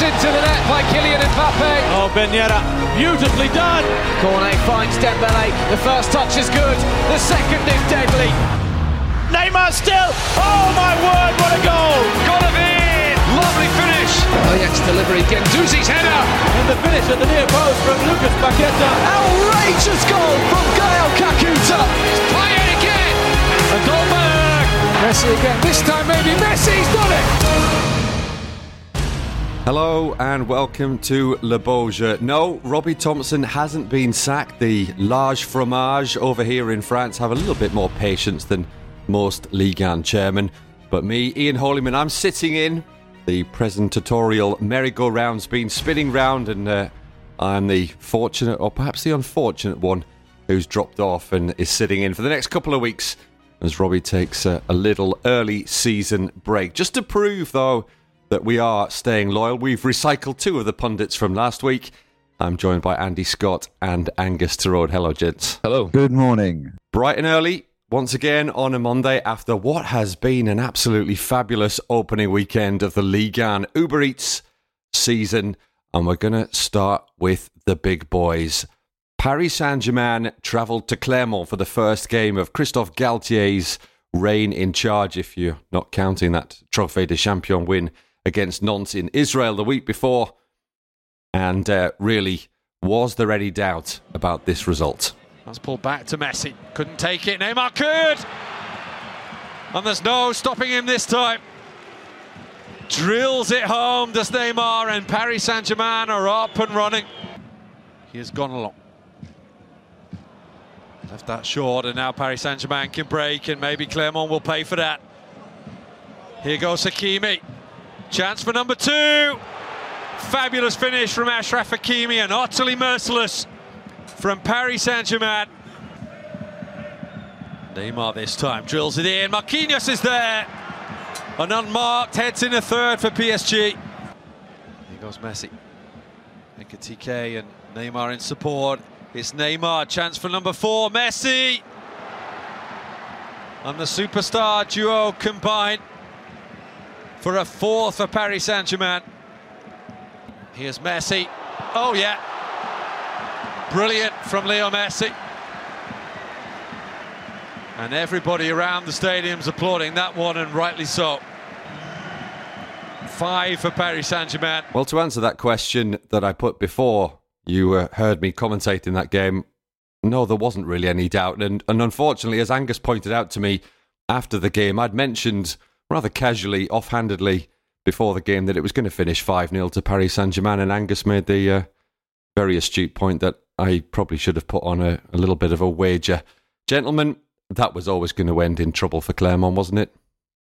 Pushed into the net by Kylian Mbappe. Oh, Ben Yedder, beautifully done. Cornet finds Dembele. The first touch is good. The second is deadly. Neymar still. Oh my word, what a goal! Golovin! Lovely finish. Ajax delivery. Guendouzi's header. And the finish at the near post from Lucas Paqueta. Outrageous goal from Gael Kakuta. It's Payet again. And Dolberg. Messi again. This time maybe Messi's done it. Hello and welcome to Le Bourge. No, Robbie Thompson hasn't been sacked. The large fromage over here in France have a little bit more patience than most Ligue 1 chairmen. But me, Ian Holyman, I'm sitting in. The presentatorial merry-go-round's been spinning round, and uh, I'm the fortunate, or perhaps the unfortunate one, who's dropped off and is sitting in for the next couple of weeks as Robbie takes a, a little early season break. Just to prove, though, that we are staying loyal, we've recycled two of the pundits from last week. I'm joined by Andy Scott and Angus Turode. Hello, gents. Hello. Good morning. Bright and early, once again on a Monday after what has been an absolutely fabulous opening weekend of the Ligue 1 Uber Eats season. And we're going to start with the big boys. Paris Saint Germain travelled to Clermont for the first game of Christophe Galtier's reign in charge, if you're not counting that Trophée de Champion win against Nantes in Israel the week before. And uh, really, was there any doubt about this result? That's pulled back to Messi. Couldn't take it. Neymar could. And there's no stopping him this time. Drills it home, does Neymar, and Paris Saint Germain are up and running. He has gone along. Left that short, and now Paris Saint Germain can break, and maybe Clermont will pay for that. Here goes Hakimi. Chance for number two. Fabulous finish from Ashraf Hakimi and utterly merciless from Paris Saint-Germain. Neymar this time drills it in. Marquinhos is there. An unmarked heads in a third for PSG. Here goes Messi. Nkatike and Neymar in support. It's Neymar, chance for number four, Messi. And the superstar duo combined for a fourth for Paris Saint-Germain. Here's Messi. Oh, yeah. Brilliant from Leo Messi. And everybody around the stadium's applauding that one, and rightly so. Five for Paris Saint-Germain. Well, to answer that question that I put before, you uh, heard me commentating that game. No, there wasn't really any doubt. And, and unfortunately, as Angus pointed out to me after the game, I'd mentioned rather casually, offhandedly, before the game that it was going to finish 5 0 to Paris Saint Germain. And Angus made the uh, very astute point that I probably should have put on a, a little bit of a wager. Gentlemen, that was always going to end in trouble for Clermont, wasn't it?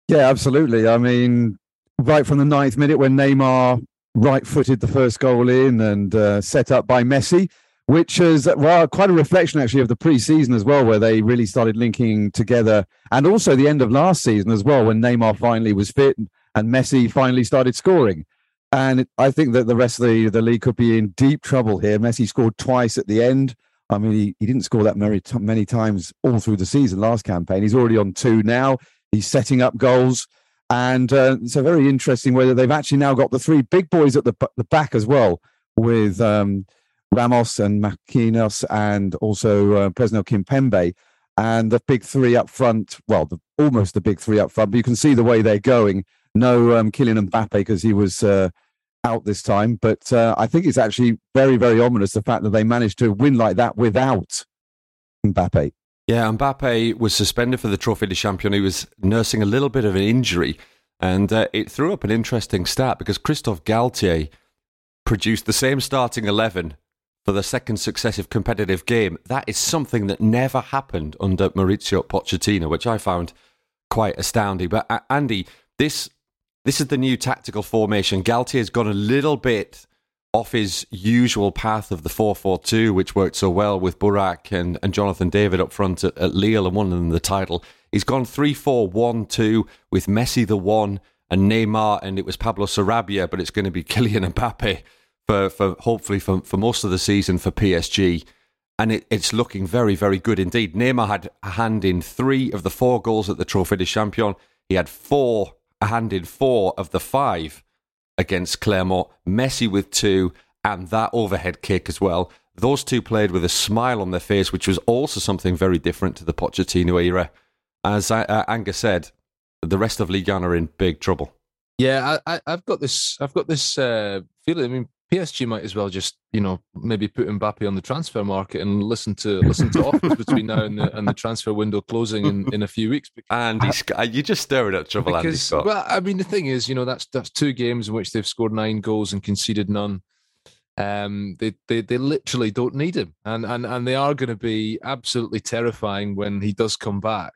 Yeah, absolutely. I mean, right from the ninth minute when Neymar right footed the first goal in and uh, set up by Messi, which is well quite a reflection actually of the pre-season as well, where they really started linking together, and also the end of last season as well, when Neymar finally was fit and Messi finally started scoring. And I think that the rest of the, the league could be in deep trouble here. Messi scored twice at the end. I mean, he, he didn't score that many, many times all through the season last campaign. He's already on two now. He's setting up goals. And uh, it's a very interesting way that they've actually now got the three big boys at the, the back as well, with um, Ramos and Marquinhos and also uh, Presnel Kimpembe. And the big three up front, well, the, almost the big three up front, but you can see the way they're going. No um, Kylian Mbappe because he was uh, out this time. But uh, I think it's actually very, very ominous the fact that they managed to win like that without Mbappe. Yeah, Mbappe was suspended for the Trophée de Champion. He was nursing a little bit of an injury. And uh, it threw up an interesting stat because Christophe Galtier produced the same starting 11 for the second successive competitive game. That is something that never happened under Maurizio Pochettino, which I found quite astounding. But uh, Andy, this this is the new tactical formation. Galtier's gone a little bit off his usual path of the 4-4-2, which worked so well with Burak and, and Jonathan David up front at, at Lille and won them the title. He's gone 3-4-1-2 with Messi the one and Neymar, and it was Pablo Sarabia, but it's going to be Kylian Mbappe for, for hopefully for, for most of the season for PSG. And it, it's looking very, very good indeed. Neymar had a hand in three of the four goals at the Trophée de Champion. He had four, a hand in four of the five against Clermont. Messi with two, and that overhead kick as well. Those two played with a smile on their face, which was also something very different to the Pochettino era. As uh, Angus said, the rest of Ligue 1 are in big trouble. Yeah, I, have got this. I've got this uh, feeling. I mean, PSG might as well just, you know, maybe put Mbappe on the transfer market and listen to listen to offers between now and the, and the transfer window closing in, in a few weeks. And you just staring at trouble, because, Andy Scott. Well, I mean, the thing is, you know, that's that's two games in which they've scored nine goals and conceded none. Um, they, they they literally don't need him, and and and they are going to be absolutely terrifying when he does come back.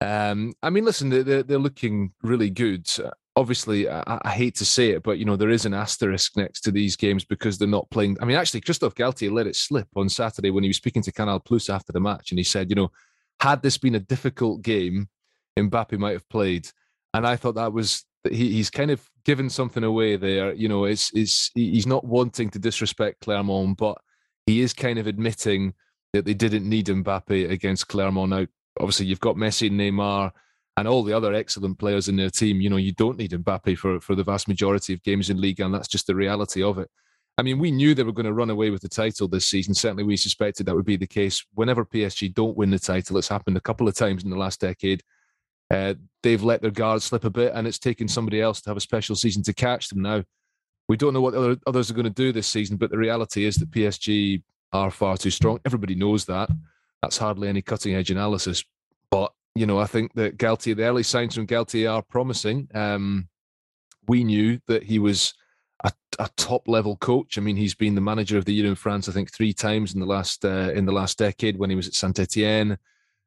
Um, I mean, listen, they're, they're looking really good obviously I, I, hate to say it, but you know there is an asterisk next to these games because they're not playing. I mean, actually, Christophe Galtier let it slip on Saturday when he was speaking to Canal Plus after the match, and he said, you know, had this been a difficult game, Mbappe might have played, and I thought that was he, he's kind of given something away there. You know, it's it's he's not wanting to disrespect Clermont, but he is kind of admitting that they didn't need Mbappe against Clermont. Now, obviously, you've got Messi Neymar and all the other excellent players in their team. You know, you don't need Mbappe for, for the vast majority of games in league, and that's just the reality of it. I mean, we knew they were going to run away with the title this season. Certainly, we suspected that would be the case. Whenever PSG don't win the title, it's happened a couple of times in the last decade. Uh, they've let their guard slip a bit, and it's taken somebody else to have a special season to catch them. Now, we don't know what other, others are going to do this season, but the reality is that PSG are far too strong. Everybody knows that. That's hardly any cutting edge analysis. But you know, I think that Galtier, the early signs from Galtier are promising. Um, we knew that he was a, a, top level coach. I mean, he's been the manager of the year in France, I think, three times in the last uh, in the last decade when he was at Saint Etienne,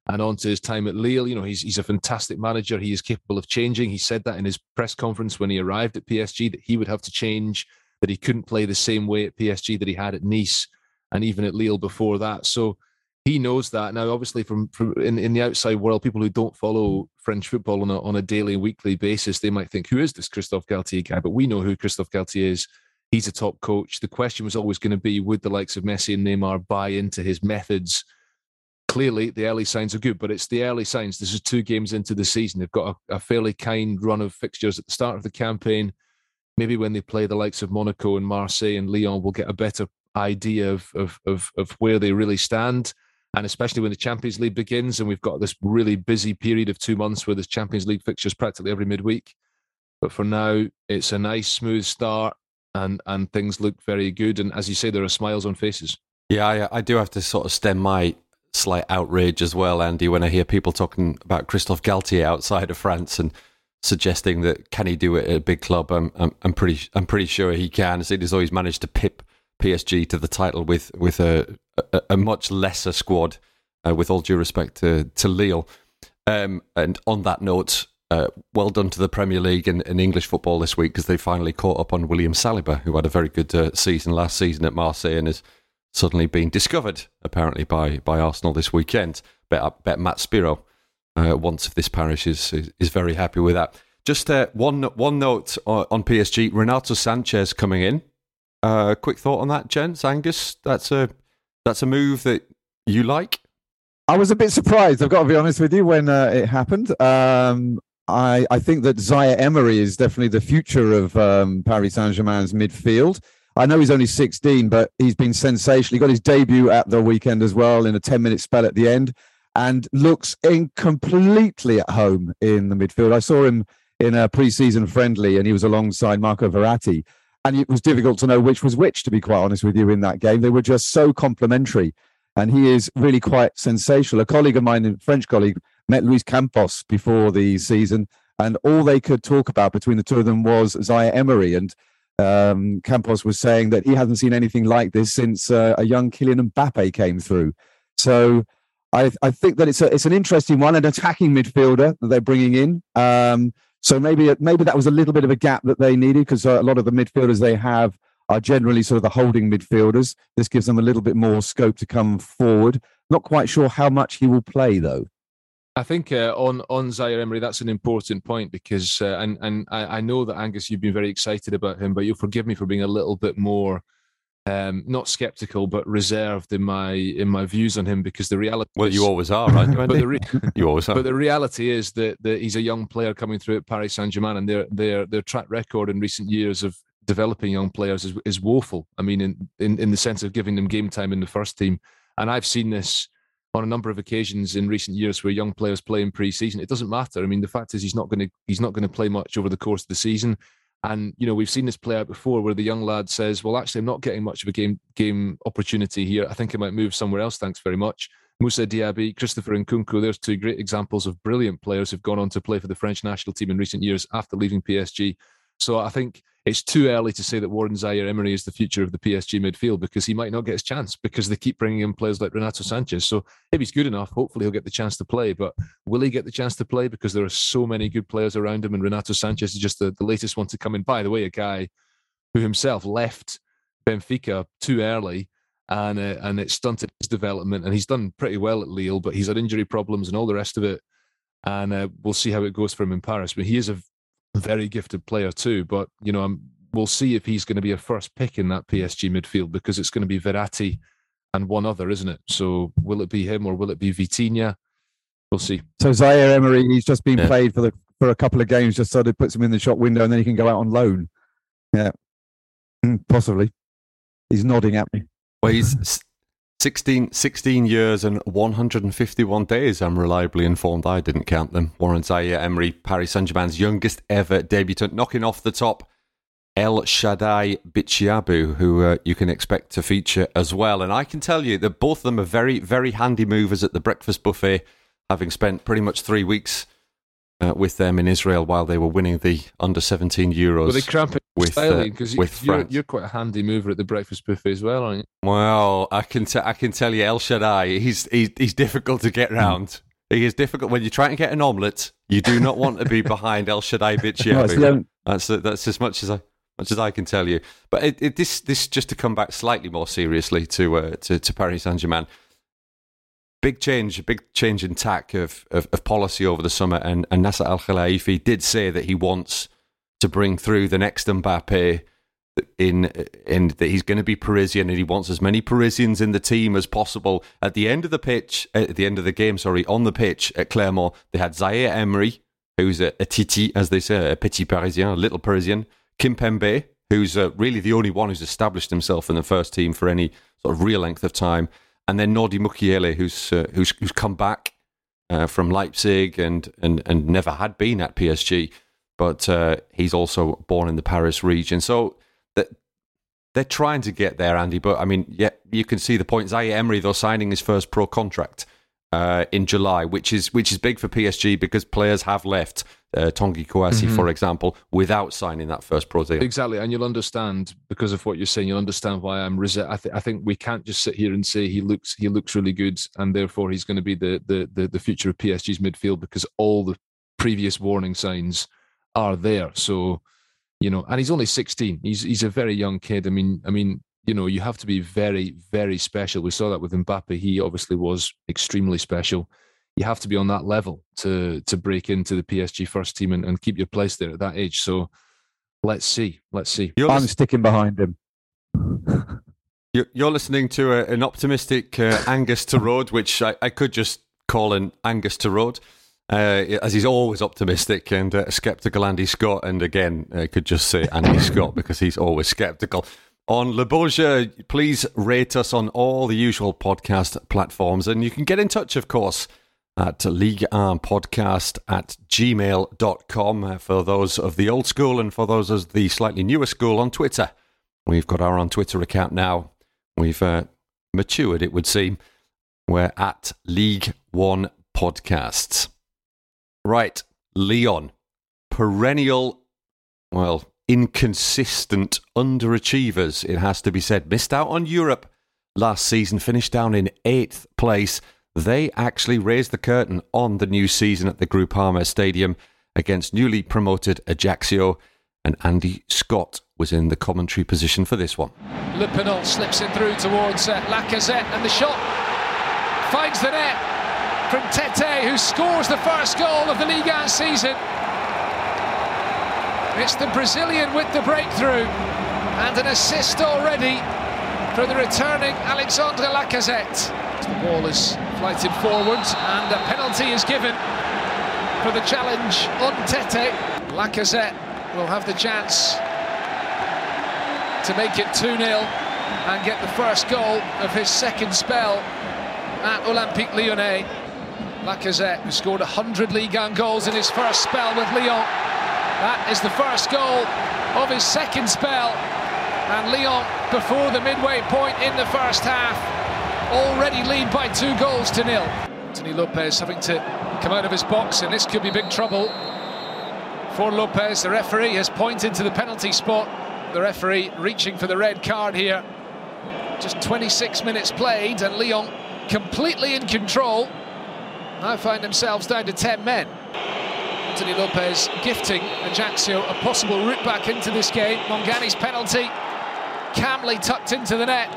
and on to his time at Lille. You know, he's he's a fantastic manager. He is capable of changing. He said that in his press conference when he arrived at PSG that he would have to change, that he couldn't play the same way at PSG that he had at Nice and even at Lille before that. So he knows that now. Obviously, from, from in, in the outside world, people who don't follow French football on a on a daily, weekly basis, they might think, "Who is this Christophe Galtier guy?" But we know who Christophe Galtier is. He's a top coach. The question was always going to be: Would the likes of Messi and Neymar buy into his methods? Clearly, the early signs are good, but it's the early signs. This is two games into the season. They've got a, a fairly kind run of fixtures at the start of the campaign. Maybe when they play the likes of Monaco and Marseille and Lyon, we'll get a better idea of of of, of where they really stand and especially when the Champions League begins and we've got this really busy period of two months where there's Champions League fixtures practically every midweek. But for now, it's a nice, smooth start and, and things look very good. And as you say, there are smiles on faces. Yeah, I, I do have to sort of stem my slight outrage as well, Andy, when I hear people talking about Christophe Galtier outside of France and suggesting that can he do it at a big club? I'm, I'm, I'm pretty I'm pretty sure he can. As he's always managed to pip PSG to the title with with a a, a much lesser squad. Uh, with all due respect to to Lille, um, and on that note, uh, well done to the Premier League and, and English football this week because they finally caught up on William Saliba, who had a very good uh, season last season at Marseille and has suddenly been discovered apparently by by Arsenal this weekend. Bet, bet Matt Spiro, uh, once of this parish, is, is, is very happy with that. Just uh, one one note on PSG: Renato Sanches coming in uh, quick thought on that, gents. Angus, that's a that's a move that you like. I was a bit surprised. I've got to be honest with you when uh, it happened. Um, I I think that Zaire Emery is definitely the future of um, Paris Saint Germain's midfield. I know he's only 16, but he's been sensational. He got his debut at the weekend as well in a 10 minute spell at the end and looks in completely at home in the midfield. I saw him in a pre-season friendly and he was alongside Marco Verratti and it was difficult to know which was which, to be quite honest with you, in that game. They were just so complementary. And he is really quite sensational. A colleague of mine, a French colleague, met Luis Campos before the season, and all they could talk about between the two of them was Zaire Emery. And um, Campos was saying that he hasn't seen anything like this since uh, a young Kylian Mbappe came through. So I, I, think that it's a, it's an interesting one, an attacking midfielder that they're bringing in. Um, so maybe maybe that was a little bit of a gap that they needed because uh, a lot of the midfielders they have are generally sort of the holding midfielders. This gives them a little bit more scope to come forward. Not quite sure how much he will play though. I think uh, on on Zaire Emery, that's an important point because, uh, and and I, I, know that Angus, you've been very excited about him, but you'll forgive me for being a little bit more um, not skeptical, but reserved in my in my views on him because the reality. Well, is, you always are, right? but the re- you always are. but the reality is that, that he's a young player coming through at Paris Saint Germain, and their their their track record in recent years of developing young players is, is woeful. I mean, in, in in the sense of giving them game time in the first team, and I've seen this on a number of occasions in recent years where young players play in pre-season. It doesn't matter. I mean, the fact is he's not going to he's not going to play much over the course of the season. And you know we've seen this play out before, where the young lad says, "Well, actually, I'm not getting much of a game game opportunity here. I think I might move somewhere else. Thanks very much." Moussa Diaby, Christopher Nkunku, there's two great examples of brilliant players who've gone on to play for the French national team in recent years after leaving PSG. So I think it's too early to say that Warren Zaire Emery is the future of the PSG midfield because he might not get his chance because they keep bringing in players like Renato Sanches. So if he's good enough, hopefully he'll get the chance to play. But will he get the chance to play because there are so many good players around him? And Renato Sanches is just the, the latest one to come in. By the way, a guy who himself left Benfica too early and uh, and it stunted his development. And he's done pretty well at Lille, but he's had injury problems and all the rest of it. And uh, we'll see how it goes for him in Paris. But he is a very gifted player too. But you know, I'm, we'll see if he's going to be a first pick in that PSG midfield because it's going to be Verratti and one other, isn't it? So will it be him or will it be Vitinha? We'll see. So Zaire Emery, he's just been Yeah. played for the for a couple of games, just so they puts him in the shop window, and then he can go out on loan. Yeah, Mm, possibly. He's nodding at me. Well, he's s- 16, 16 years and 151 days, I'm reliably informed. I didn't count them. Warren Zaire Emery, Paris Saint Germain's youngest ever debutant, knocking off the top El Chadaille Bitshiabu, who uh, you can expect to feature as well. And I can tell you that both of them are very, very handy movers at the breakfast buffet, having spent pretty much three weeks uh, with them in Israel while they were winning the under 17 Euros. Were they cramping with, styling? uh, Because with you're, you're quite a handy mover at the breakfast buffet as well, aren't you? Well, I can t- I can tell you, El Chadaille, he's he's, he's difficult to get round. He is difficult when you're trying to get an omelette. You do not want to be behind El Chadaille No, it's Bitshiabu. the That's that's as much as I much as I can tell you. But it, it, this this just to come back slightly more seriously to uh, to, to Paris Saint Germain. Big change, big change in tack of, of, of policy over the summer, and, and Nasser Al Khelaifi did say that he wants to bring through the next Mbappe in in that he's going to be Parisian and he wants as many Parisians in the team as possible. At the end of the pitch, at the end of the game, sorry, on the pitch at Clermont, they had Zaire Emery, who's a, a titi, as they say, a petit Parisien, a little Parisian. Kimpembe, who's uh, really the only one who's established himself in the first team for any sort of real length of time, and then Nordi Mukiele, who's uh, who's who's come back uh, from Leipzig and, and and never had been at PSG, but uh, he's also born in the Paris region. So that they're trying to get there, Andy. But I mean, yeah, you can see the point. Zaire Emery, though, signing his first pro contract uh, in July, which is which is big for PSG because players have left. Uh, Tanguy Kouassi, for example, without signing that first pro deal. Exactly, and you'll understand because of what you're saying. You'll understand why I'm. Resi- I, th- I think we can't just sit here and say he looks he looks really good, and therefore he's going to be the, the the the future of PSG's midfield because all the previous warning signs are there. So, you know, and he's only 16. He's he's a very young kid. I mean, I mean, you know, you have to be very very special. We saw that with Mbappe. He obviously was extremely special. You have to be on that level to to break into the PSG first team and, and keep your place there at that age. So let's see. Let's see. You're, I'm sticking behind him. you're, you're listening to a, an optimistic uh, Angus to Road, which I, I could just call an Angus to Road. Uh, as he's always optimistic and uh, skeptical, Andy Scott, and again, I could just say Andy Scott because he's always skeptical. On Le Bourgeois, please rate us on all the usual podcast platforms, and you can get in touch, of course, at League Arm Podcast at gmail.com uh, for those of the old school and for those of the slightly newer school on Twitter. We've got our on Twitter account now. We've uh, matured, it would seem. We're at League One Podcasts. Right, Lyon, perennial, well, inconsistent underachievers, it has to be said. Missed out on Europe last season, finished down in eighth place. They actually raised the curtain on the new season at the Groupama Stadium against newly promoted Ajaccio, and Andy Scott was in the commentary position for this one. Lepenant slips it through towards uh, Lacazette, and the shot finds the net from Tete, who scores the first goal of the Ligue 1 season. It's the Brazilian with the breakthrough and an assist already for the returning Alexandre Lacazette. The ball is flighted forward and a penalty is given for the challenge on Tete. Lacazette will have the chance to make it 2 0 and get the first goal of his second spell at Olympique Lyonnais. Lacazette, who scored 100 Ligue 1 goals in his first spell with Lyon. That is the first goal of his second spell. And Lyon, before the midway point in the first half, already lead by two goals to nil. Anthony Lopes having to come out of his box, and this could be big trouble for Lopes. The referee has pointed to the penalty spot. The referee reaching for the red card here. Just 26 minutes played, and Lyon completely in control. Now find themselves down to 10 men. Anthony Lopes gifting Ajaccio a possible route back into this game. Mangani's penalty calmly tucked into the net.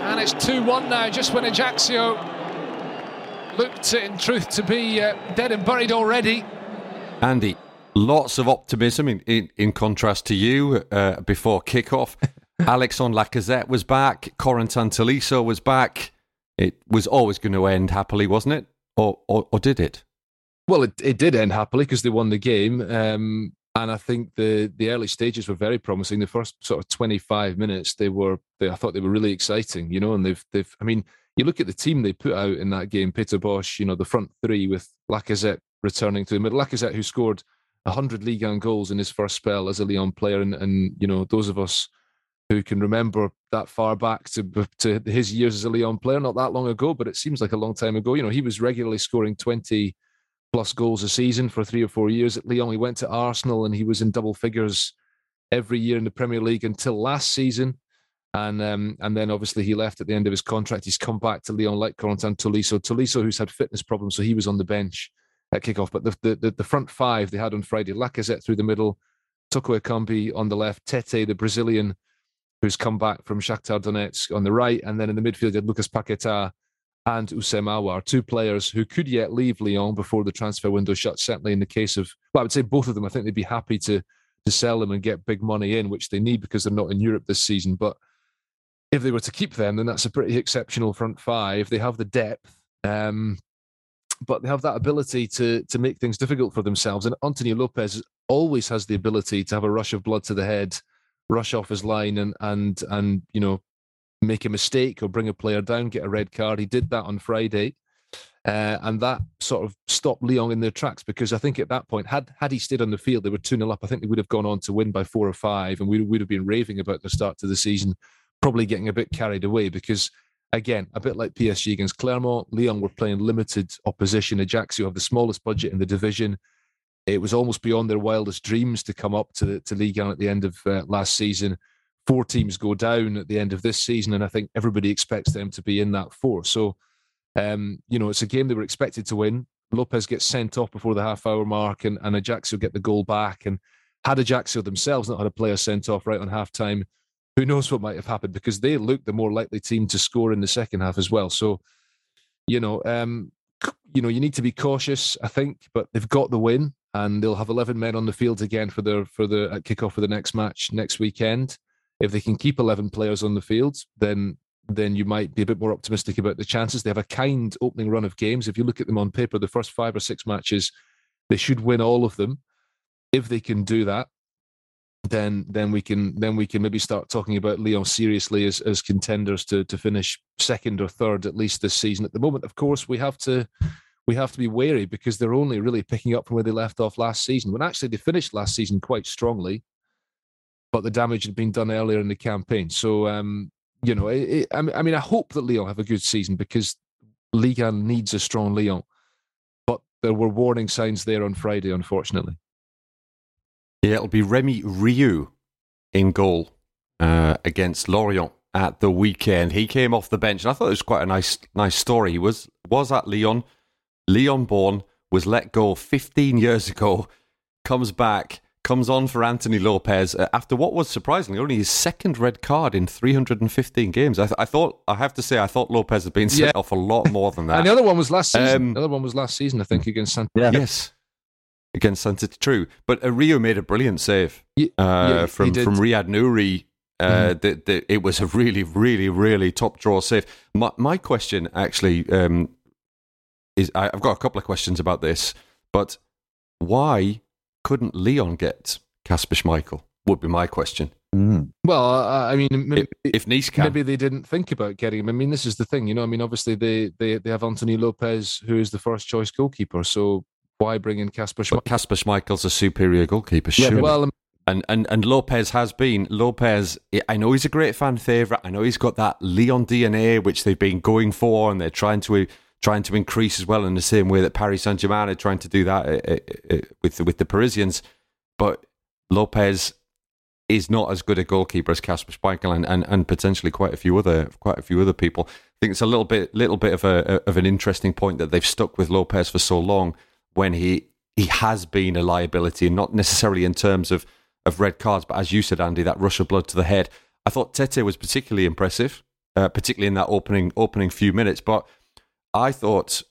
And it's 2-1 now, just when Ajaccio looked in truth to be uh, dead and buried already. Andy, lots of optimism in, in, in contrast to you uh, before kickoff. Alexandre Lacazette was back. Corentin Tolisso was back. It was always going to end happily, wasn't it? Or, or, or did it? Well, it, it did end happily because they won the game. Um, and I think the the early stages were very promising. The first sort of 25 minutes, they were they, I thought they were really exciting, you know, and they've they've I mean, you look at the team they put out in that game, Peter Bosz, you know, the front three with Lacazette returning to the middle. Lacazette who scored 100 Ligue 1 goals in his first spell as a Lyon player and and you know, those of us who can remember that far back to to his years as a Lyon player, not that long ago, but it seems like a long time ago. You know, he was regularly scoring 20 plus goals a season for three or four years at Lyon. He went to Arsenal and he was in double figures every year in the Premier League until last season. And um, and then obviously he left at the end of his contract. He's come back to Lyon like Corentin Tolisso. Tolisso, who's had fitness problems, so he was on the bench at kickoff. But the the, the front five they had on Friday: Lacazette through the middle, Toko Ekambi on the left, Tete, the Brazilian, who's come back from Shakhtar Donetsk on the right, and then in the midfield you had Lucas Paqueta and Houssem Aouar, two players who could yet leave Lyon before the transfer window shuts. Certainly, in the case of, well, I would say both of them. I think they'd be happy to to sell them and get big money in, which they need because they're not in Europe this season. But if they were to keep them, then that's a pretty exceptional front five. They have the depth, um, but they have that ability to to make things difficult for themselves. And Antonio Lopes always has the ability to have a rush of blood to the head, rush off his line, and and and you know make a mistake or bring a player down, get a red card. He did that on Friday. Uh, and that sort of stopped Lyon in their tracks because I think at that point, had had he stayed on the field, they were 2 0 up. I think they would have gone on to win by four or five, and we would have been raving about the start to the season, probably getting a bit carried away because, again, a bit like PSG against Clermont, Lyon were playing limited opposition. Ajaccio have the smallest budget in the division. It was almost beyond their wildest dreams to come up to, to League 1 at the end of uh, last season four teams go down at the end of this season, and I think everybody expects them to be in that four. So, um, you know, it's a game they were expected to win. Lopes gets sent off before the half hour mark, and, and Ajaccio get the goal back. And had Ajaccio themselves not had a player sent off right on half time, who knows what might have happened because they looked the more likely team to score in the second half as well. So, you know, um, you know, you need to be cautious, I think, but they've got the win and they'll have 11 men on the field again for their for the uh, kickoff for the next match next weekend if they can keep 11 players on the field, then then you might be a bit more optimistic about the chances. They have a kind opening run of games. If you look at them on paper, the first five or six matches, they should win all of them. If they can do that, then then we can then we can maybe start talking about Lyon seriously as, as contenders to to finish second or third at least this season. At the moment, of course, we have to we have to be wary because they're only really picking up from where they left off last season. When actually they finished last season quite strongly but the damage had been done earlier in the campaign. So, um, you know, it, it, I mean, I hope that Lyon have a good season because Liga needs a strong Lyon. But there were warning signs there on Friday, unfortunately. Yeah, it'll be Remy Riou in goal uh, against Lorient at the weekend. He came off the bench, and I thought it was quite a nice, nice story. He was was at Lyon, Lyon born was let go 15 years ago, comes back comes on for Anthony Lopes uh, after what was surprisingly only his second red card in 315 games. I, th- I thought, I have to say, I thought Lopes had been sent yeah. off a lot more than that. and the other one was last season. Um, the other one was last season, I think, against Santa. Yeah. Yes, against Santa. True, but Riou made a brilliant save uh, yeah, from from Riad Nouri Uh, the, the, it was a really, really, really top draw save. My, my question actually um, is I, I've got a couple of questions about this, but why couldn't Lyon get Kasper Schmeichel? Would be my question. Mm. Well, I I mean, maybe, If, if Nice can, maybe they didn't think about getting him. I mean, this is the thing, you know. I mean, obviously they they, they have Anthony Lopes, who is the first choice goalkeeper. So why bring in Kasper but Schmeichel? Kasper Schmeichel's a superior goalkeeper, Yeah, surely. Well, um, And, and and Lopes has been Lopes. I know he's a great fan favorite. I know he's got that Lyon DNA, which they've been going for, and they're trying to trying to increase as well in the same way that Paris Saint Germain are trying to do that uh, uh, uh, with the, with the Parisians. But Lopes is not as good a goalkeeper as Kasper Schmeichel and, and, and potentially quite a few other quite a few other people. I think it's a little bit little bit of a of an interesting point that they've stuck with Lopes for so long when he he has been a liability, and not necessarily in terms of of red cards, but as you said, Andy, that rush of blood to the head. I thought Tete was particularly impressive, uh, particularly in that opening opening few minutes. But I thought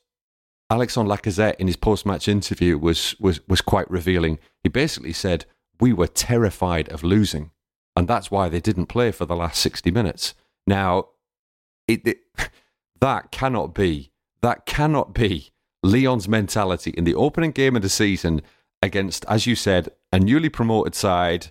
Alexandre Lacazette in his post match interview was was was quite revealing. He basically said we were terrified of losing, and that's why they didn't play for the last sixty minutes. Now, it, it that cannot be that cannot be Lyon's mentality in the opening game of the season against, as you said, a newly promoted side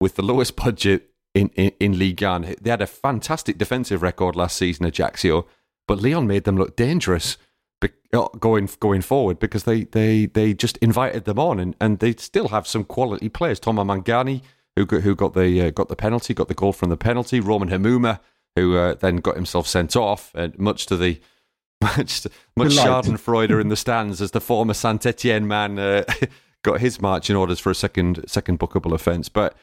with the lowest budget in, in, in Ligue 1. They had a fantastic defensive record last season, at Ajaccio, but Lyon made them look dangerous be- uh, going going forward because they, they, they just invited them on and, and they still have some quality players. Thomas Mangani, who got, who got the uh, got the penalty, got the goal from the penalty. Romain Hamouma, who uh, then got himself sent off, and much to the much much Delight. Schadenfreude in the stands as the former Saint Etienne man uh, got his marching orders for a second second bookable offence. But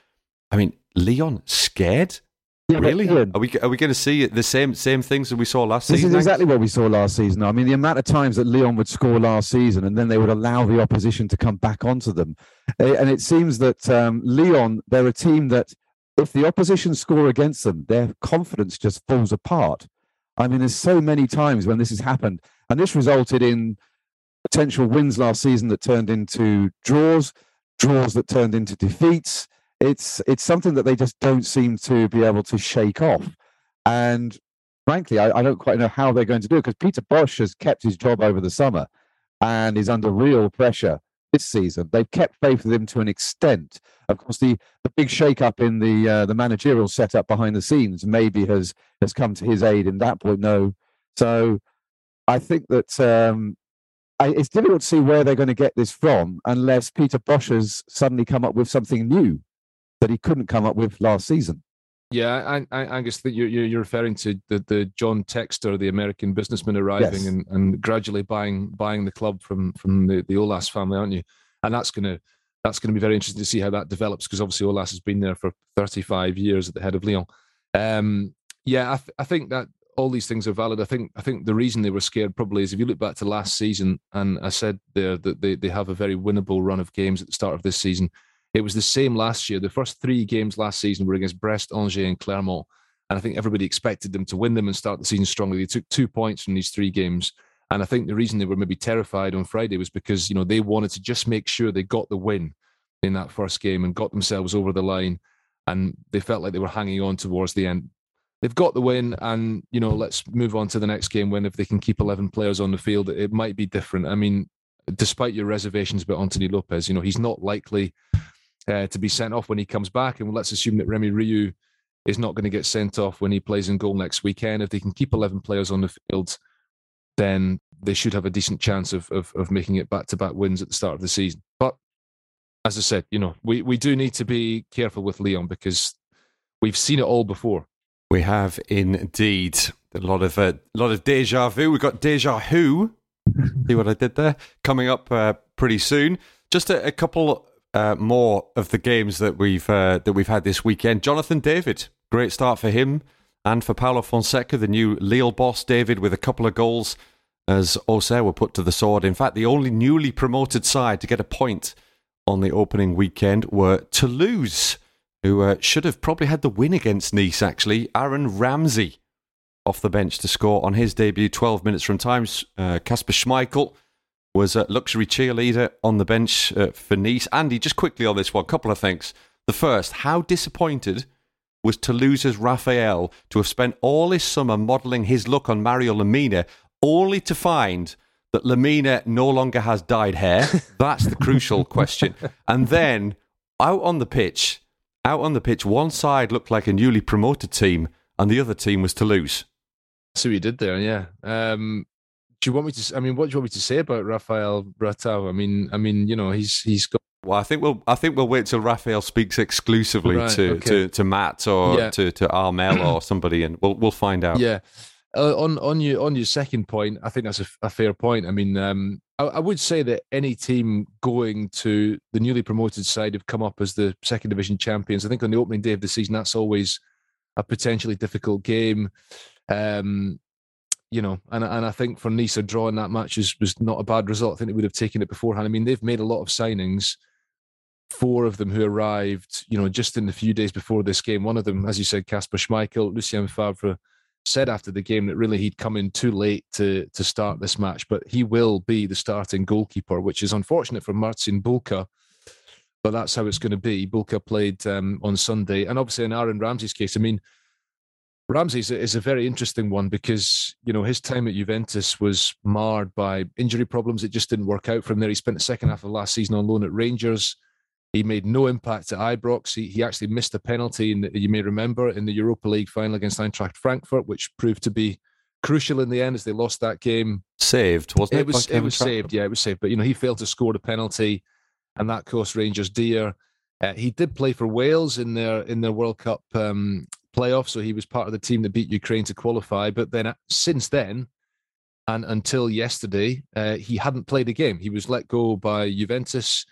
I mean, Lyon scared. Yeah, but really? Ian, Are we are we going to see the same same things that we saw last This season? This is exactly what we saw last season. I mean, the amount of times that Lyon would score last season and then they would allow the opposition to come back onto them. Eh, And it seems that um, Lyon, they're a team that if the opposition score against them, their confidence just falls apart. I mean, there's so many times when this has happened. And this resulted in potential wins last season that turned into draws, draws that turned into defeats. It's it's something that they just don't seem to be able to shake off. And frankly, I, I don't quite know how they're going to do it because Peter Bosz has kept his job over the summer and is under real pressure this season. They've kept faith with him to an extent. Of course, the, the big shake-up in the uh, the managerial setup behind the scenes maybe has has come to his aid in that point. No, so I think that um, I, it's difficult to see where they're going to get this from unless Peter Bosz has suddenly come up with something new that he couldn't come up with last season. Yeah, I, I, Angus, that you're you're you're referring to the, the John Textor, the American businessman arriving Yes. and, and gradually buying buying the club from from the, the Aulas family, aren't you? And that's gonna that's gonna be very interesting to see how that develops because obviously Aulas has been there for 35 years at the head of Lyon. Um, yeah, I, th- I think that all these things are valid. I think I think the reason they were scared probably is if you look back to last season, and I said there that they, they have a very winnable run of games at the start of this season. It was the same last year. The first three games last season were against Brest, Angers, and Clermont. And I think everybody expected them to win them and start the season strongly. They took two points from these three games. And I think the reason they were maybe terrified on Friday was because, you know, they wanted to just make sure they got the win in that first game and got themselves over the line. And they felt like they were hanging on towards the end. They've got the win, and you know, let's move on to the next game when if they can keep eleven players on the field, it might be different. I mean, despite your reservations about Anthony Lopes, you know, he's not likely uh, to be sent off when he comes back. And let's assume that Remy Riou is not going to get sent off when he plays in goal next weekend. If they can keep 11 players on the field, then they should have a decent chance of, of, of making it back to back wins at the start of the season. But as I said, you know, we, we do need to be careful with Lyon because we've seen it all before. We have indeed a lot of a lot of deja vu. We've got deja who. See what I did there? Coming up uh, pretty soon. Just a, a couple uh, more of the games that we've uh, that we've had this weekend. Jonathan David, great start for him and for Paulo Fonseca, the new Lille boss. David with a couple of goals as Auxerre were put to the sword. In fact, the only newly promoted side to get a point on the opening weekend were Toulouse who uh, should have probably had the win against Nice, actually. Aaron Ramsey off the bench to score on his debut 12 minutes from time. Uh, Schmeichel was a luxury cheerleader on the bench uh, for Nice. Andy, just quickly on this one, couple of things. The first, how disappointed was Toulouse's Raphael to have spent all his summer modelling his look on Mario Lemina, only to find that Lemina no longer has dyed hair? That's the crucial question. And then out on the pitch, out on the pitch, one side looked like a newly promoted team, and the other team was Toulouse. See what you did there, yeah. Um, do you want me to? I mean, what do you want me to say about Rafael Ratão? I mean, I mean, you know, he's he's got. Well, I think we'll I think we'll wait till Raphael speaks exclusively Right, to, okay. to, to Matt or Yeah. to, to Armel or somebody, and we'll we'll find out. Yeah. Uh, on on your on your second point, I think that's a, a fair point. I mean, um, I, I would say that any team going to the newly promoted side have come up as the second division champions. I think on the opening day of the season, that's always a potentially difficult game. Um, you know, and and I think for Nice, drawing that match was, was not a bad result. I think they would have taken it beforehand. I mean, they've made a lot of signings. Four of them who arrived, you know, just in the few days before this game. One of them, as you said, Kasper Schmeichel, Lucien Favre said after the game that really he'd come in too late to to start this match, but he will be the starting goalkeeper, which is unfortunate for Marcin Bulka. But that's how it's going to be. Bulka played um, on Sunday, and obviously in Aaron Ramsey's case, I mean, Ramsey is a, very interesting one because you know his time at Juventus was marred by injury problems. It just didn't work out from there. He spent the second half of last season on loan at Rangers. He made no impact at Ibrox. He, he actually missed a penalty, in the, you may remember, in the Europa League final against Eintracht Frankfurt, which proved to be crucial in the end as they lost that game. Saved, wasn't it? It was it was saved, yeah, it was saved. But you know, he failed to score the penalty, and that cost Rangers dear. Uh, he did play for Wales in their in their World Cup um, playoff, so he was part of the team that beat Ukraine to qualify. But then uh, since then, and until yesterday, uh, he hadn't played a game. He was let go by Juventus.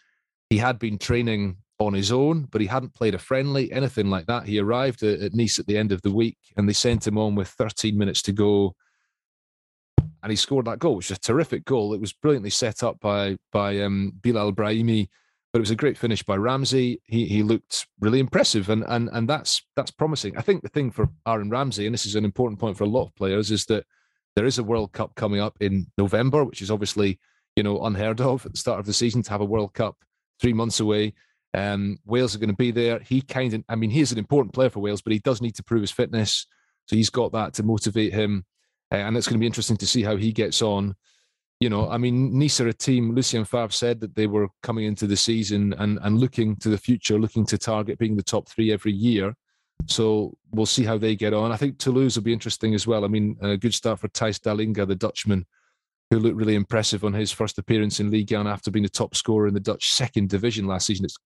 He had been training on his own, but he hadn't played a friendly, anything like that. He arrived at, Nice at the end of the week, and they sent him on with 13 minutes to go and he scored that goal, which was a terrific goal. It was brilliantly set up by by um, Bilal Brahimi, but it was a great finish by Ramsey. He he looked really impressive, and and and that's that's promising. I think the thing for Aaron Ramsey, and this is an important point for a lot of players, is that there is a World Cup coming up in November, which is obviously you know unheard of at the start of the season to have a World Cup three months away. Um, Wales are going to be there. He kind of, I mean, he is an important player for Wales, but he does need to prove his fitness. So he's got that to motivate him. Uh, and it's going to be interesting to see how he gets on. You know, I mean, Nice are a team. Lucien Favre said that they were coming into the season and, and looking to the future, looking to target being the top three every year. So we'll see how they get on. I think Toulouse will be interesting as well. I mean, a good start for Thijs Dallinga, the Dutchman, who looked really impressive on his first appearance in Ligue 1 after being the top scorer in the Dutch second division last season. It's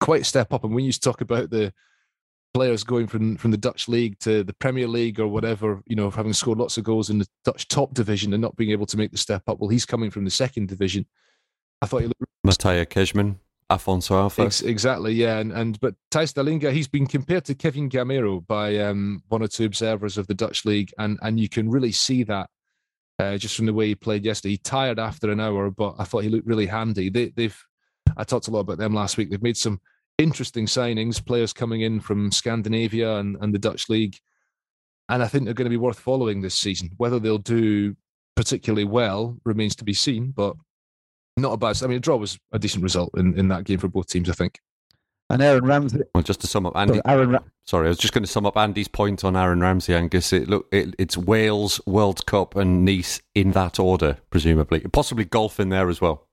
quite a step up. And when you talk about the players going from from the Dutch league to the Premier League or whatever, you know, having scored lots of goals in the Dutch top division and not being able to make the step up. Well, he's coming from the second division. I thought he looked Mateja Kezman, Afonso Alves. Ex- exactly, yeah, and and but Thijs Dallinga, he's been compared to Kevin Gameiro by um, one or two observers of the Dutch league, and and you can really see that uh, just from the way he played yesterday. He tired after an hour, but I thought he looked really handy. They, they've I talked a lot about them last week. They've made some interesting signings, players coming in from Scandinavia and, and the Dutch league, and I think they're going to be worth following this season. Whether they'll do particularly well remains to be seen, but not a bad. I mean, a draw was a decent result in, in that game for both teams. I think. And Aaron Ramsey, Well, just to sum up, Andy. sorry, Aaron, Ra- Sorry, I was just going to sum up Andy's point on Aaron Ramsey, Angus. It, look, it, it's Wales, World Cup, and Nice in that order, presumably. Possibly golf in there as well.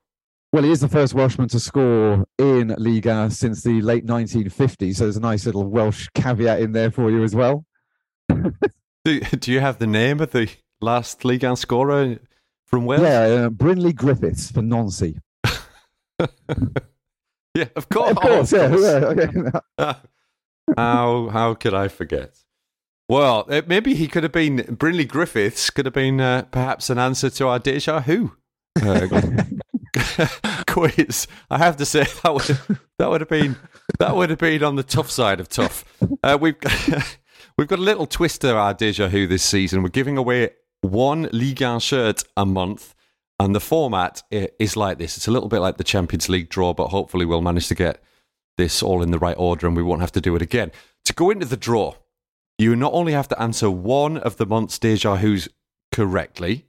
Well, he is the first Welshman to score in Liga since the late 1950s. So there's a nice little Welsh caveat in there for you as well. Do, do you have the name of the last One scorer from Wales? Yeah, uh, Brinley Griffiths for Nancy. Yeah, of course. Of course, Oh, yeah. of course. yeah, okay. how how could I forget? Well, uh, maybe he could have been Brinley Griffiths. Could have been uh, perhaps an answer to our deja vu uh, quiz. I have to say that would that would have been that would have been on the tough side of tough. Uh, we've we've got a little twist to our deja vu this season. We're giving away one Ligue 1 shirt a month. And the format is like this. It's a little bit like the Champions League draw, but hopefully we'll manage to get this all in the right order and we won't have to do it again. To go into the draw, you not only have to answer one of the month's deja vu's correctly,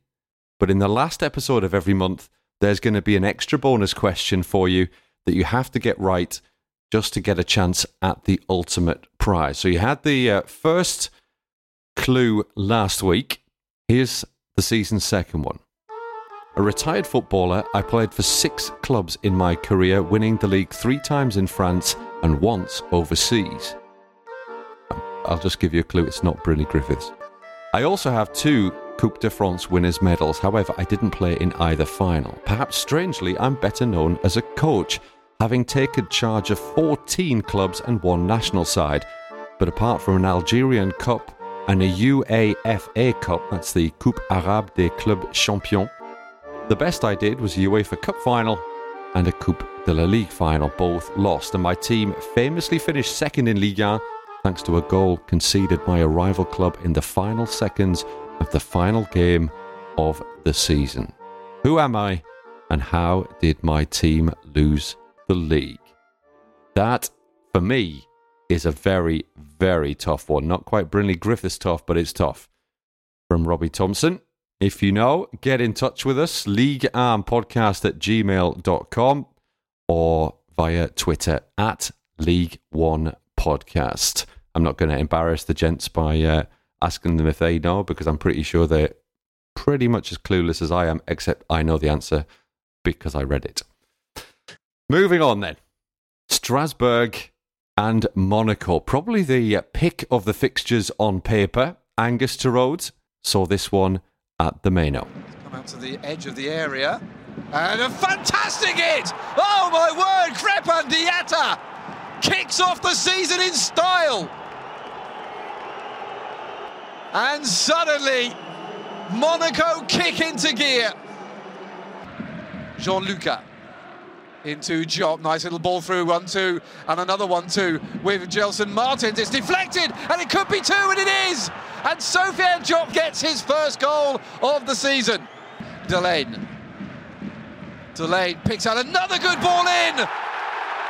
but in the last episode of every month, there's going to be an extra bonus question for you that you have to get right just to get a chance at the ultimate prize. So you had the uh, first clue last week. Here's the season's second one. A retired footballer, I played for six clubs in my career, winning the league three times in France and once overseas. I'll just give you a clue it's not Briley Griffiths. I also have two Coupe de France winners' medals, however, I didn't play in either final. Perhaps strangely, I'm better known as a coach, having taken charge of 14 clubs and one national side. But apart from an Algerian Cup and a UEFA Cup, that's the Coupe Arabe des Clubs Champions, the best I did was a UEFA Cup final and a Coupe de la Ligue final, both lost, and my team famously finished second in Ligue 1 thanks to a goal conceded by a rival club in the final seconds of the final game of the season. Who am I, and how did my team lose the league? That, for me, is a very, very tough one. Not quite Brinley Griffiths tough, but it's tough. From Robbie Thompson. If you know, get in touch with us, leaguearmpodcast at gmail.com or via Twitter at League One Podcast. I'm not going to embarrass the gents by uh, asking them if they know because I'm pretty sure they're pretty much as clueless as I am, except I know the answer because I read it. Moving on then. Strasbourg and Monaco. Probably the pick of the fixtures on paper. Angus to Rhodes saw this one at the Meinau. Come out to the edge of the area. And a fantastic hit! Oh my word! Crépin Diatta kicks off the season in style. And suddenly, Monaco kick into gear. Jean-Lucas into Job. Nice little ball through, one, two, and another one, two with Gelson Martins. It's deflected, and it could be two, and it is! And Sofiane Diop gets his first goal of the season. Delaine. Delaine picks out another good ball in!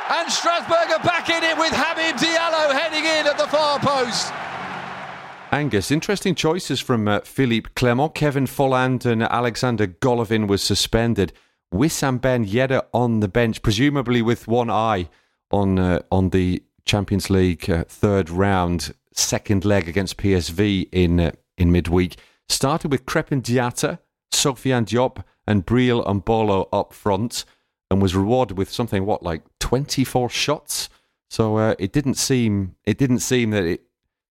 And Strasbourg are back in it with Habib Diallo heading in at the far post. Angus, interesting choices from uh, Philippe Clement. Kevin Volland and Alexander Golovin was suspended. Wissam Ben Yedder on the bench, presumably with one eye on uh, on the Champions League uh, third round, second leg against PSV in uh, in midweek. Started with Crépin Diatta, Sofiane Diop, and Breel Embolo up front, and was rewarded with something what like twenty four shots. So uh, it didn't seem it didn't seem that it,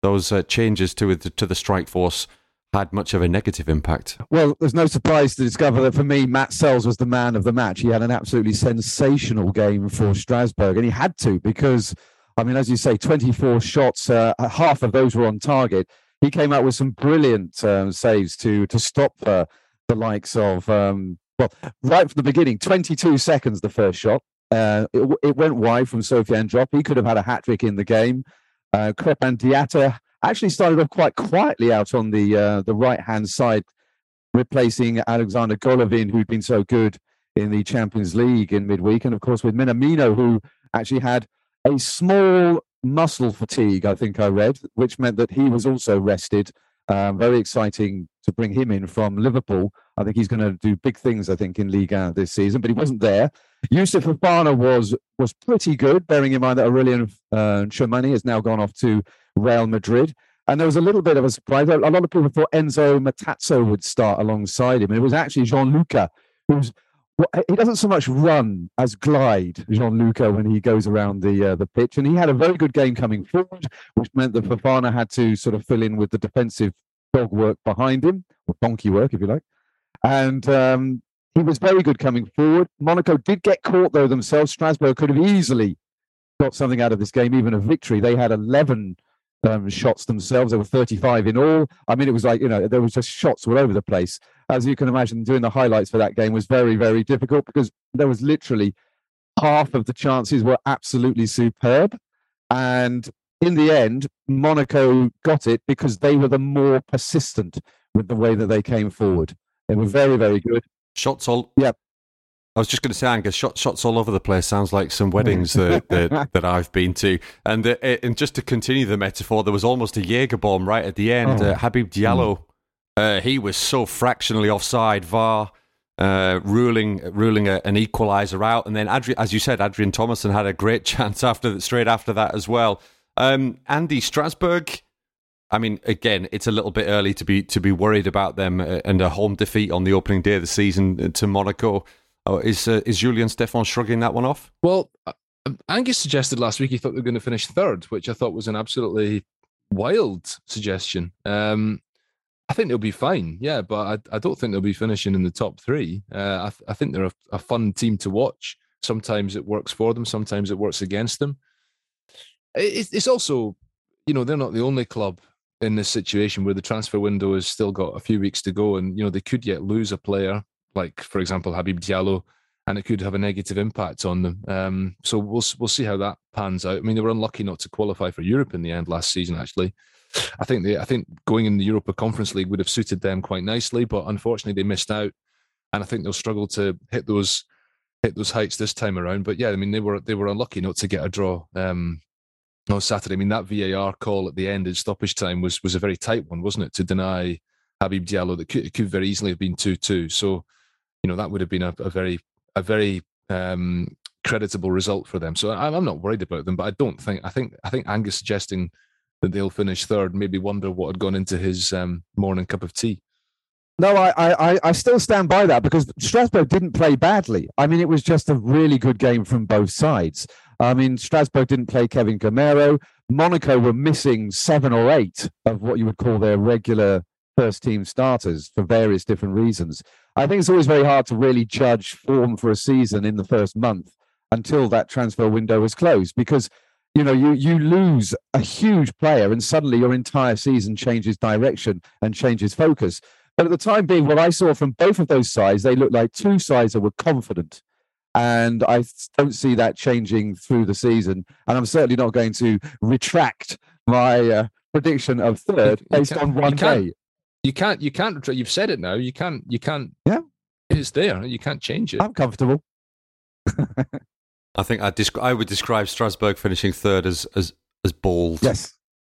those uh, changes to to the strike force had much of a negative impact. Well, there's no surprise to discover that for me, Matz Sels was the man of the match. He had an absolutely sensational game for Strasbourg, and he had to because, I mean, as you say, 24 shots, uh, half of those were on target. He came out with some brilliant um, saves to to stop the likes of, um, well, right from the beginning, 22 seconds the first shot. Uh, it, it, went wide from Sofiane Diop. He could have had a hat trick in the game. Uh, Crépin Diatta actually started off quite quietly out on the uh, the right hand side, replacing Alexander Golovin, who'd been so good in the Champions League in midweek, and of course with Minamino, who actually had a small muscle fatigue, I think I read, which meant that he was also rested. Um, very exciting to bring him in from Liverpool. I think he's going to do big things. I think in Liga this season, but he wasn't there. Youssouf Fofana was was pretty good, bearing in mind that Aurelien uh, has now gone off to Real Madrid. And there was a little bit of a surprise. A lot of people thought Enzo Matazo would start alongside him. And it was actually Jean-Lucas who's he doesn't so much run as glide, Jean-Lucas, when he goes around the uh, the pitch. And he had a very good game coming forward, which meant that Fofana had to sort of fill in with the defensive dog work behind him, or donkey work, if you like. And um, he was very good coming forward. Monaco did get caught, though, themselves. Strasbourg could have easily got something out of this game, even a victory. They had 11 um, shots themselves. There were 35 in all. I mean, it was like, you know, there was just shots all over the place. As you can imagine, doing the highlights for that game was very, very difficult because there was literally half of the chances were absolutely superb. And in the end, Monaco got it because they were the more persistent with the way that they came forward. They were very, very good. Shots all. Yeah. I was just going to say, Angus, shot, shots all over the place sounds like some weddings that, that, that I've been to. And uh, and just to continue the metaphor, there was almost a Jaeger bomb right at the end. Oh. Uh, Habib Diallo, mm. uh, he was so fractionally offside. VAR uh, ruling ruling a, an equaliser out, and then Adri- as you said, Adrien Thomasson had a great chance after straight after that as well. Um, Andy Strasbourg. I mean, again, it's a little bit early to be to be worried about them uh, and a home defeat on the opening day of the season uh, to Monaco. Oh, is uh, is Julien Stéphan shrugging that one off? Well, uh, Angus suggested last week he thought they were going to finish third, which I thought was an absolutely wild suggestion. Um, I think they'll be fine, yeah, but I, I, don't think they'll be finishing in the top three. Uh, I, I, think they're a, a, fun team to watch. Sometimes it works for them, sometimes it works against them. It, it's also, you know, they're not the only club in this situation where the transfer window has still got a few weeks to go, and you know they could yet lose a player, like for example Habib Diallo, and it could have a negative impact on them. Um, so we'll we'll see how that pans out. I mean, they were unlucky not to qualify for Europe in the end last season. Actually, I think they I think going in the Europa Conference League would have suited them quite nicely, but unfortunately they missed out, and I think they'll struggle to hit those hit those heights this time around. But yeah, I mean they were they were unlucky not to get a draw. Um, on Saturday. I mean, that VAR call at the end in stoppage time was was a very tight one, wasn't it? To deny Habib Diallo that could, could very easily have been two two. So, you know, that would have been a, a very a very um, creditable result for them. So I'm, I'm not worried about them, but I don't think I think I think Angus suggesting that they'll finish third maybe wonder what had gone into his um, morning cup of tea. No, I, I, I still stand by that because Strasbourg didn't play badly. I mean, it was just a really good game from both sides. I mean, Strasbourg didn't play Kevin Gameiro. Monaco were missing seven or eight of what you would call their regular first team starters for various different reasons. I think it's always very hard to really judge form for a season in the first month until that transfer window is closed because you know you you lose a huge player and suddenly your entire season changes direction and changes focus but at the time being what i saw from both of those sides they looked like two sides that were confident and I don't see that changing through the season. And I'm certainly not going to retract my uh, prediction of third based on one you day. You can't. You can't. You've said it now. You can't. You can't. Yeah, it's there. You can't change it. I'm comfortable. I think I desc- I would describe Strasbourg finishing third as as as bold. Yes,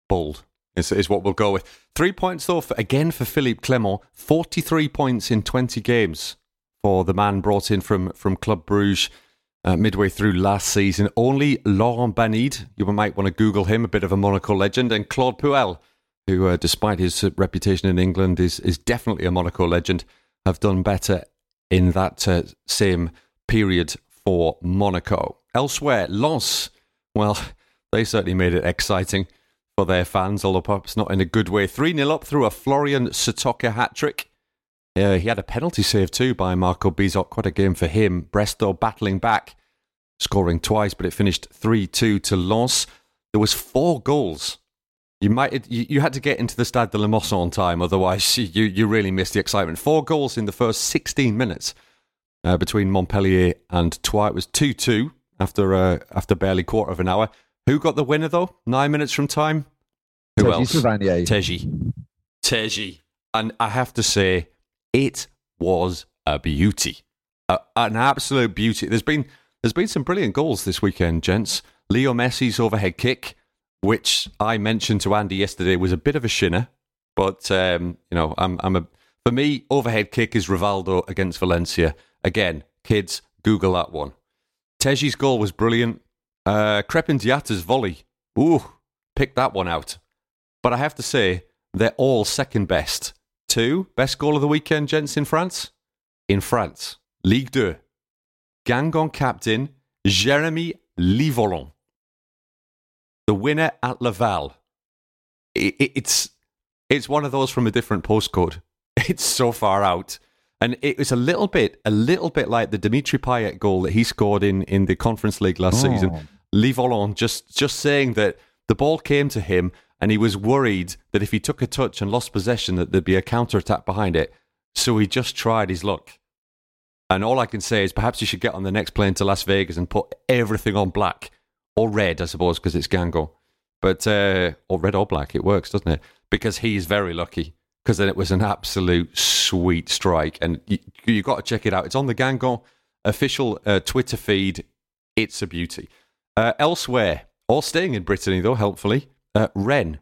bold is, is what we'll go with. Three points though, for, again for Philippe Clement. Forty three points in twenty games for the man brought in from, from Club Bruges uh, midway through last season. Only Laurent Banide, you might want to Google him, a bit of a Monaco legend, and Claude Puel, who, uh, despite his reputation in England, is, is definitely a Monaco legend, have done better in that uh, same period for Monaco. Elsewhere, Lens, well, they certainly made it exciting for their fans, although perhaps not in a good way. 3 0 up through a Florian Sotoca hat trick. Uh, he had a penalty save too by Marco Bizot. Quite a game for him. Bresto battling back, scoring twice, but it finished 3 2 to Lens. There was four goals. You might you, you had to get into the Stade de la Mosson on time, otherwise you, you really missed the excitement. Four goals in the first 16 minutes uh, between Montpellier and Troyes. It was 2 2 after, uh, after barely quarter of an hour. Who got the winner though? Nine minutes from time? Who else? Teji. Teji. And I have to say, it was a beauty, a, an absolute beauty. There's been there's been some brilliant goals this weekend, gents. Leo Messi's overhead kick, which I mentioned to Andy yesterday, was a bit of a shinner, but um, you know, I'm I'm a for me overhead kick is Rivaldo against Valencia. Again, kids, Google that one. Teji's goal was brilliant. Uh, Crépin Diatta's volley, ooh, pick that one out. But I have to say, they're all second best two, best goal of the weekend, gents, in France? In France. Ligue 2. Guingamp captain Jérémy Livolant. The winner at Laval. It, it, it's, it's one of those from a different postcode. It's so far out. And it was a little bit, a little bit like the Dimitri Payet goal that he scored in, in the Conference League last oh. season. Livollon just just saying that the ball came to him and he was worried that if he took a touch and lost possession, that there'd be a counter attack behind it. So he just tried his luck. And all I can say is perhaps you should get on the next plane to Las Vegas and put everything on black or red, I suppose, because it's Guingamp. But uh, or red or black, it works, doesn't it? Because he's very lucky. Because then it was an absolute sweet strike, and you, you got to check it out. It's on the Guingamp official uh, Twitter feed. It's a beauty. Uh, elsewhere, all staying in Brittany though, helpfully. Uh, Rennes,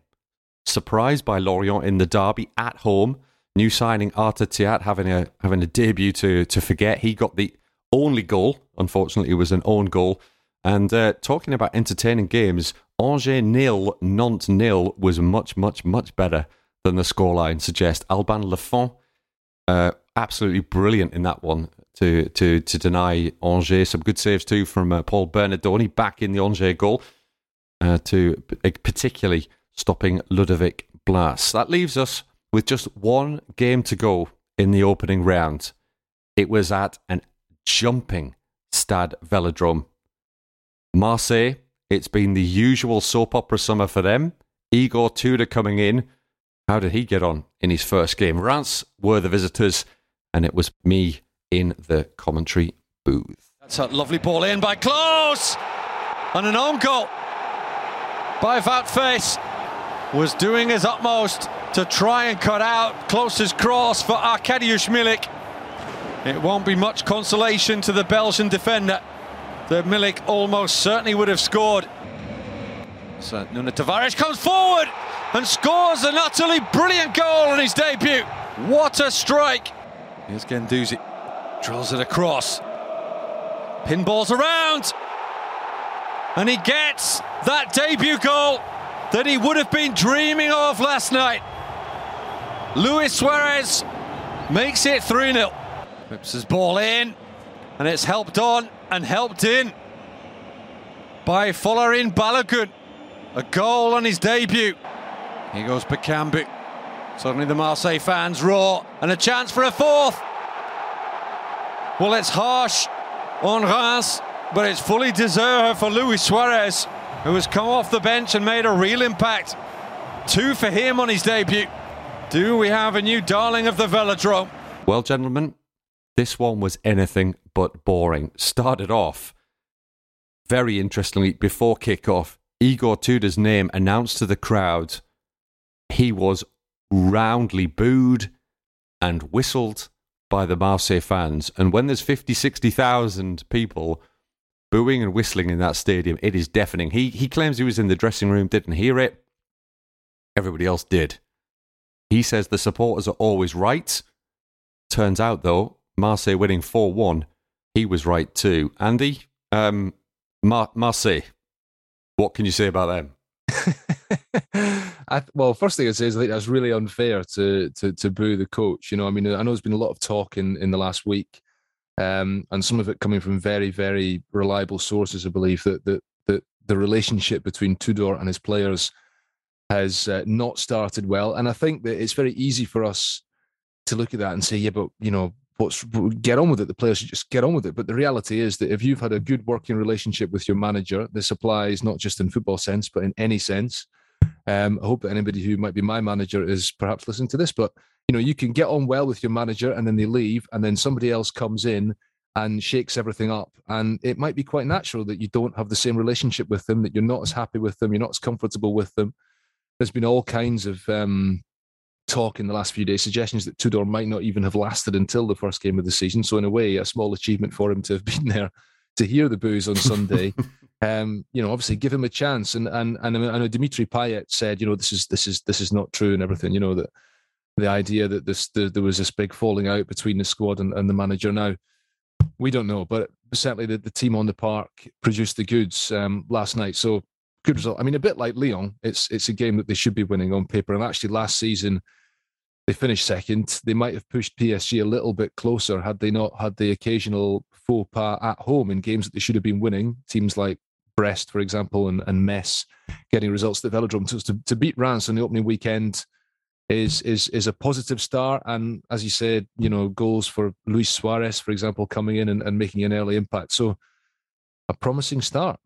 surprised by Lorient in the derby at home. New signing Arthur Theate having a having a debut to to forget. He got the only goal. Unfortunately, it was an own goal. And uh, talking about entertaining games, Angers nil, Nantes nil was much, much, much better than the scoreline suggests. Alban Lafont, uh, absolutely brilliant in that one to to to deny Angers. Some good saves too from uh, Paul Bernardoni back in the Angers goal uh, to particularly stopping Ludovic Blas. That leaves us with just one game to go in the opening round. It was at an jumping Stade Velodrome. Marseille, it's been the usual soap opera summer for them. Igor Tudor coming in. How did he get on in his first game? Reims were the visitors, and it was me in the commentary booth. That's a lovely ball in by Clauss! And an own goal by Faes was doing his utmost to try and cut out Clauss's cross for Arkadiusz Milik. It won't be much consolation to the Belgian defender. The Milik almost certainly would have scored. So Nuno Tavares comes forward and scores an utterly brilliant goal on his debut. What a strike! Here's Guendouzi. Drills it across. Pinballs around. And he gets that debut goal that he would have been dreaming of last night. Luis Suarez makes it 3 0. Whips his ball in, and it's helped on and helped in by Folarin Balogun. A goal on his debut. Here goes Bakambu. Suddenly the Marseille fans roar, and a chance for a fourth. Well, it's harsh on Reims, but it's fully deserved for Luis Suarez, who has come off the bench and made a real impact. Two for him on his debut. Do we have a new darling of the velodrome? Well, gentlemen, this one was anything but boring. Started off very interestingly before kick-off. Igor Tudor's name announced to the crowd. He was roundly booed and whistled by the Marseille fans. And when there's 50, 60,000 people booing and whistling in that stadium, it is deafening. He, he claims he was in the dressing room, didn't hear it. Everybody else did. He says the supporters are always right. Turns out, though, Marseille winning 4 1, he was right too. Andy, um, Mar- Marseille, what can you say about them? I, well, first thing I say is I think that's really unfair to to to boo the coach. You know, I mean, I know there's been a lot of talk in in the last week, um, and some of it coming from very very reliable sources. I believe that that that the relationship between Tudor and his players has uh, not started well, and I think that it's very easy for us to look at that and say, yeah, but you know, what's get on with it. The players should just get on with it. But the reality is that if you've had a good working relationship with your manager, this applies not just in football sense, but in any sense. Um, I hope that anybody who might be my manager is perhaps listening to this, but you know, you can get on well with your manager and then they leave, and then somebody else comes in and shakes everything up. And it might be quite natural that you don't have the same relationship with them, that you're not as happy with them, you're not as comfortable with them. There's been all kinds of um, talk in the last few days, suggestions that Tudor might not even have lasted until the first game of the season. So in a way, a small achievement for him to have been there to hear the boos on Sunday. um, you know, obviously give him a chance. And and and I know Dimitri Payet said, you know, this is this is this is not true and everything. You know that the idea that this the, there was this big falling out between the squad and, and the manager. Now we don't know, but certainly the, the team on the park produced the goods um, last night. So good result. I mean, a bit like Lyon, it's it's a game that they should be winning on paper. And actually, last season they finished second. They might have pushed PSG a little bit closer had they not had the occasional faux pas at home in games that they should have been winning. Teams like Brest, for example, and, and Metz getting results at the Velodrome. So to, to beat Reims on the opening weekend is is is a positive start. And as you said, you know, goals for Luis Suarez, for example, coming in and, and making an early impact. So a promising start.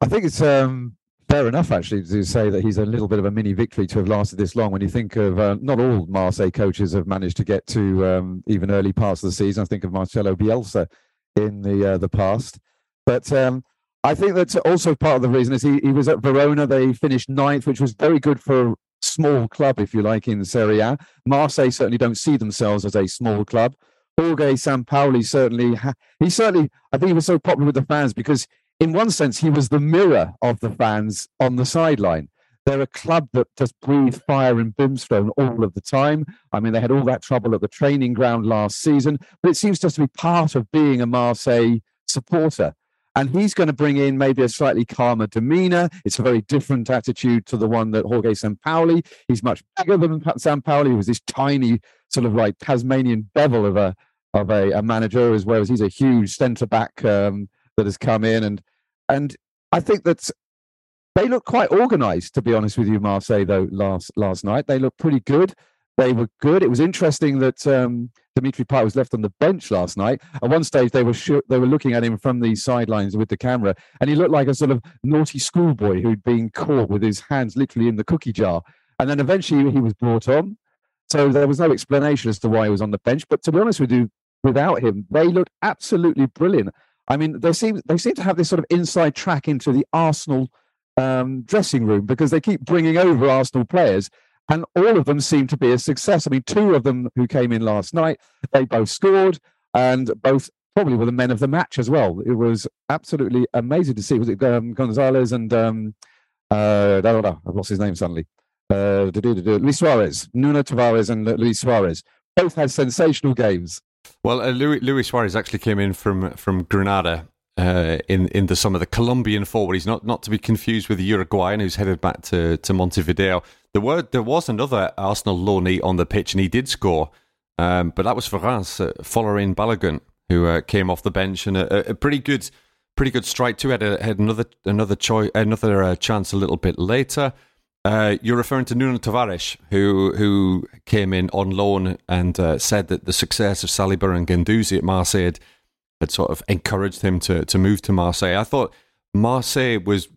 I think it's um, fair enough, actually, to say that he's a little bit of a mini victory to have lasted this long. When you think of uh, not all Marseille coaches have managed to get to um, even early parts of the season. I think of Marcelo Bielsa in the uh, the past, but um, I think that's also part of the reason is he, he was at Verona. They finished ninth, which was very good for small club, if you like, in Serie A. Marseille certainly don't see themselves as a small club. Jorge Sampaoli certainly, ha- he certainly, I think he was so popular with the fans because in one sense, he was the mirror of the fans on the sideline. They're a club that just breathe fire and brimstone all of the time. I mean, they had all that trouble at the training ground last season, but it seems just to be part of being a Marseille supporter. And he's going to bring in maybe a slightly calmer demeanor. It's a very different attitude to the one that Jorge Sampaoli. He's much bigger than Sampaoli, who was this tiny, sort of like Tasmanian devil of a of a, a manager, as well as he's a huge centre back um, that has come in. And and I think that they look quite organised, to be honest with you, Marseille. Though last last night they looked pretty good. They were good. It was interesting that um, Dimitri Payet was left on the bench last night. At one stage, they were sh- they were looking at him from the sidelines with the camera, and he looked like a sort of naughty schoolboy who'd been caught with his hands literally in the cookie jar. And then eventually he was brought on. So there was no explanation as to why he was on the bench. But to be honest with you, without him, they looked absolutely brilliant. I mean, they seem they seem to have this sort of inside track into the Arsenal um, dressing room because they keep bringing over Arsenal players and all of them seem to be a success. I mean, two of them who came in last night, they both scored, and both probably were the men of the match as well. It was absolutely amazing to see. Was it um, Gonzalez and um, uh, da, da, da, I've lost his name suddenly. Uh, Luis Suarez, Nuno Tavares, and Luis Suarez both had sensational games. Well, uh, Luis, Luis Suarez actually came in from from Granada uh, in in the summer. The Colombian forward. He's not not to be confused with the Uruguayan who's headed back to, to Montevideo. There were there was another Arsenal loanee on the pitch, and he did score, um, but that was Reims, uh, Folarin Balogun, who uh, came off the bench and a, a, pretty good pretty good strike too. Had a, had another another choice another uh, chance a little bit later. Uh, you're referring to Nuno Tavares, who who came in on loan and uh, said that the success of Saliba and Guendouzi at Marseille had, sort of encouraged him to to move to Marseille. I thought Marseille was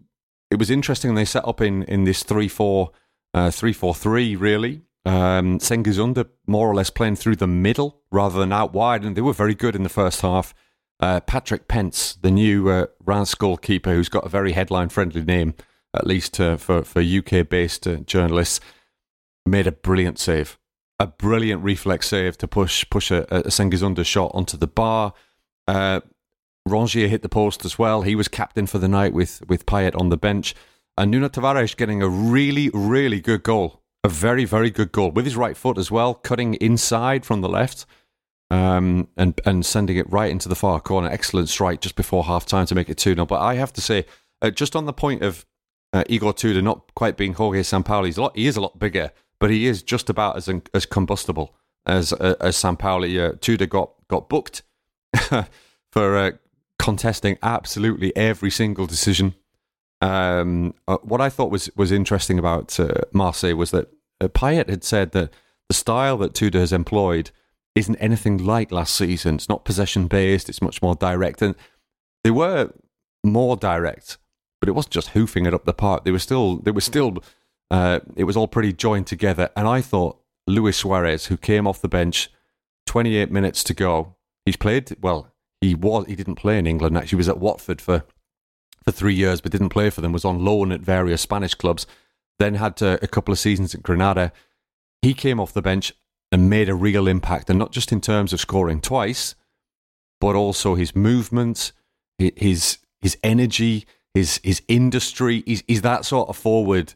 it was interesting. They set up in in this three four three four three really. Um, Cengiz Ünder more or less playing through the middle rather than out wide, and they were very good in the first half. Uh, Patrick Pentz, the new uh, Reims goalkeeper, who's got a very headline-friendly name, at least uh, for for UK-based uh, journalists, made a brilliant save, a brilliant reflex save to push push a, a Cengiz Ünder shot onto the bar. Uh, Rongier hit the post as well. He was captain for the night with with Payet on the bench. And Nuno Tavares getting a really, really good goal. A very, very good goal with his right foot as well, cutting inside from the left um, and, and sending it right into the far corner. Excellent strike just before half time to make it 2 0. But I have to say, uh, just on the point of uh, Igor Tudor not quite being Jorge Sampaoli, he's a lot, he is a lot bigger, but he is just about as as combustible as uh, as Sampaoli. Uh, Tudor got, got booked for uh, contesting absolutely every single decision um, uh, what I thought was was interesting about uh, Marseille was that uh, Payet had said that the style that Tudor has employed isn't anything like last season. It's not possession based. It's much more direct, and they were more direct, but it wasn't just hoofing it up the park. They were still they were still uh, it was all pretty joined together. And I thought Luis Suarez, who came off the bench, 28 minutes to go, he's played well. He was he didn't play in England. Actually, he was at Watford for for three years but didn't play for them, was on loan at various Spanish clubs, then had uh, a couple of seasons at Granada. He came off the bench and made a real impact, and not just in terms of scoring twice, but also his movement, his his energy, his his industry. He's, he's that sort of forward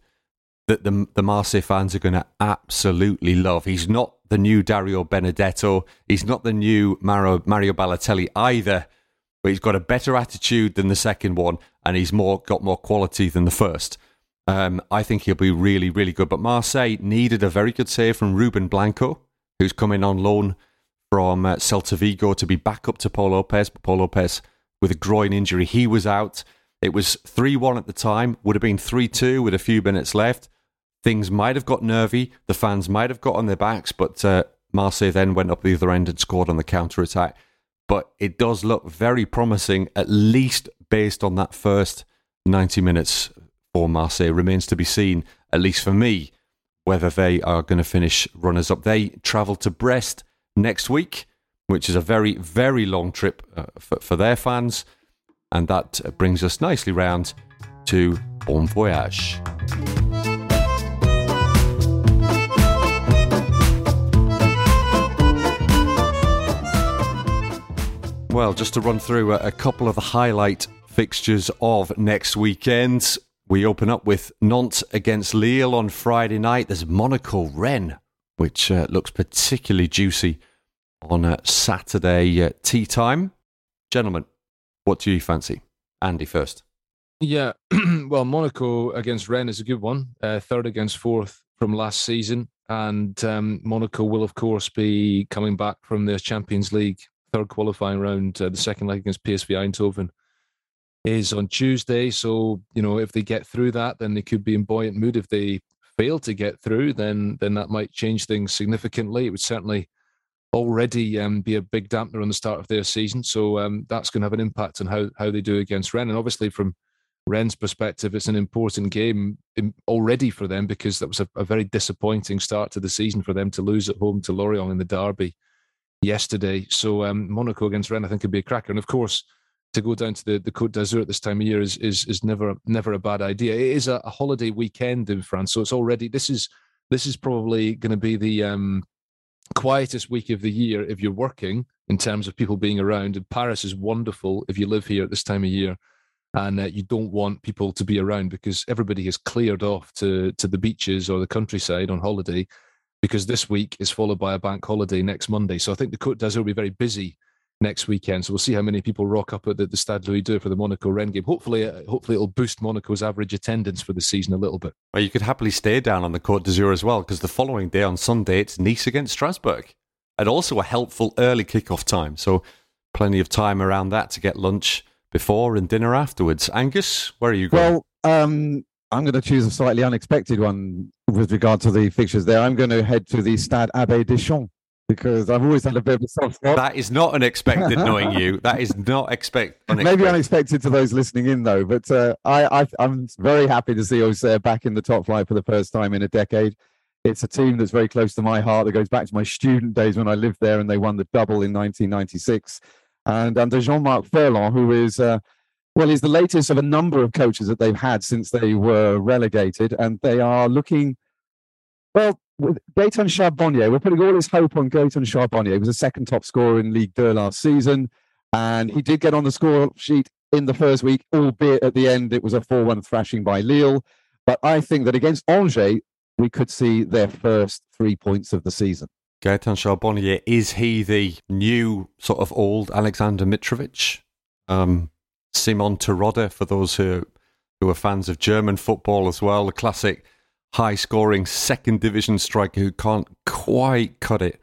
that the the Marseille fans are going to absolutely love. He's not the new Dario Benedetto. He's not the new Mario, Mario Balotelli either but he's got a better attitude than the second one, and he's more got more quality than the first. Um, I think he'll be really, really good. But Marseille needed a very good save from Ruben Blanco, who's coming on loan from uh, Celta Vigo to be back up to Pau Lopez. But Pau Lopez with a groin injury, he was out. It was 3 1 at the time, would have been 3 2 with a few minutes left. Things might have got nervy. The fans might have got on their backs, but uh, Marseille then went up the other end and scored on the counter attack but it does look very promising, at least based on that first 90 minutes for Marseille. Remains to be seen, at least for me, whether they are going to finish runners up. They travel to Brest next week, which is a very, very long trip uh, for, for their fans. And that brings us nicely round to Bon Voyage. Well, just to run through a, couple of the highlight fixtures of next weekend. We open up with Nantes against Lille on Friday night. There's Monaco Rennes, which uh, looks particularly juicy on uh, Saturday uh, tea time. Gentlemen, what do you fancy? Andy first. Yeah, well, Monaco against Rennes is a good one. Uh, third against fourth from last season, and um, Monaco will, of course, be coming back from the Champions League third qualifying round. Uh, the second leg against PSV Eindhoven is on Tuesday. So you know, if they get through that, then they could be in buoyant mood. If they fail to get through, then then that might change things significantly. It would certainly already um, be a big dampener on the start of their season. So um, that's going to have an impact on how how they do against Rennes. And obviously, from Rennes' perspective, it's an important game already for them because that was a, a, very disappointing start to the season for them to lose at home to Lorient in the derby yesterday. So um, Monaco against Rennes, I think, could be a cracker. And of course, to go down to the, the Côte d'Azur at this time of year is is is never never a bad idea. It is a, a holiday weekend in France, so it's already this is this is probably going to be the um, quietest week of the year if you're working in terms of people being around. And Paris is wonderful if you live here at this time of year and uh, you don't want people to be around because everybody has cleared off to to the beaches or the countryside on holiday because this week is followed by a bank holiday next Monday. So I think the Côte d'Azur will be very busy next weekend. So we'll see how many people rock up at the, the Stade Louis II for the Monaco Rennes game. Hopefully, uh, hopefully it'll boost Monaco's average attendance for the season a little bit. Well, you could happily stay down on the Côte d'Azur as well because the following day on Sunday it's Nice against Strasbourg, and also a helpful early kickoff time. So plenty of time around that to get lunch before and dinner afterwards. Angus, where are you going? Well, um, I'm going to choose a slightly unexpected one with regard to the fixtures there. I'm going to head to the Stade Abbé Deschamps because I've always had a bit of a soft spot. That is not unexpected, knowing you. That is not expect. Unexpected. Maybe unexpected to those listening in, though. But uh, I, I, am very happy to see Auxerre back in the top flight for the first time in a decade. It's a team that's very close to my heart. That goes back to my student days when I lived there, and they won the double in 1996. And under Jean-Marc Furlan, who is uh, well, he's the latest of a number of coaches that they've had since they were relegated, and they are looking well with Gaetan Charbonnier, we're putting all his hope on Gaetan Charbonnier. He was a second top scorer in League Two last season, and he did get on the score sheet in the first week, albeit at the end it was a 4 1 thrashing by Lille. But I think that against Angers, we could see their first three points of the season. Gaetan Charbonnier, is he the new sort of old Alexander Mitrovic? Um, Simon Terodde, for those who, who are fans of German football as well, the classic high scoring second division striker who can't quite cut it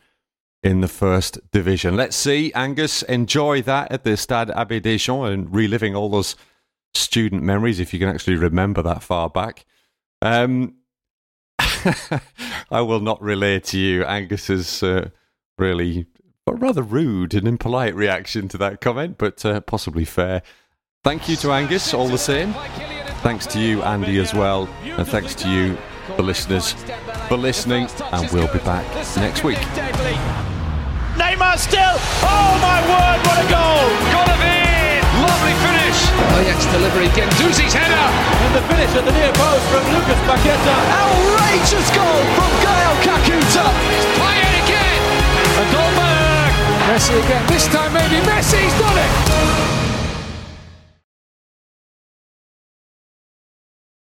in the first division. Let's see, Angus, enjoy that at the Stade Abbé Deschamps and reliving all those student memories if you can actually remember that far back. Um, I will not relay to you Angus's uh, really but rather rude and impolite reaction to that comment, but uh, possibly fair. Thank you to Angus, all the same. Thanks to you, Andy, as well, and thanks to you, the listeners, for listening, and we'll be back next week. Neymar still. Oh my word, what a goal! Golovin! Lovely finish. Ajax delivery, Guendouzi's header. And the finish at the near post from Lucas Paqueta. Outrageous goal from Gael Kakuta. Payet again. And Dolberg. Messi again. This time maybe Messi's done it.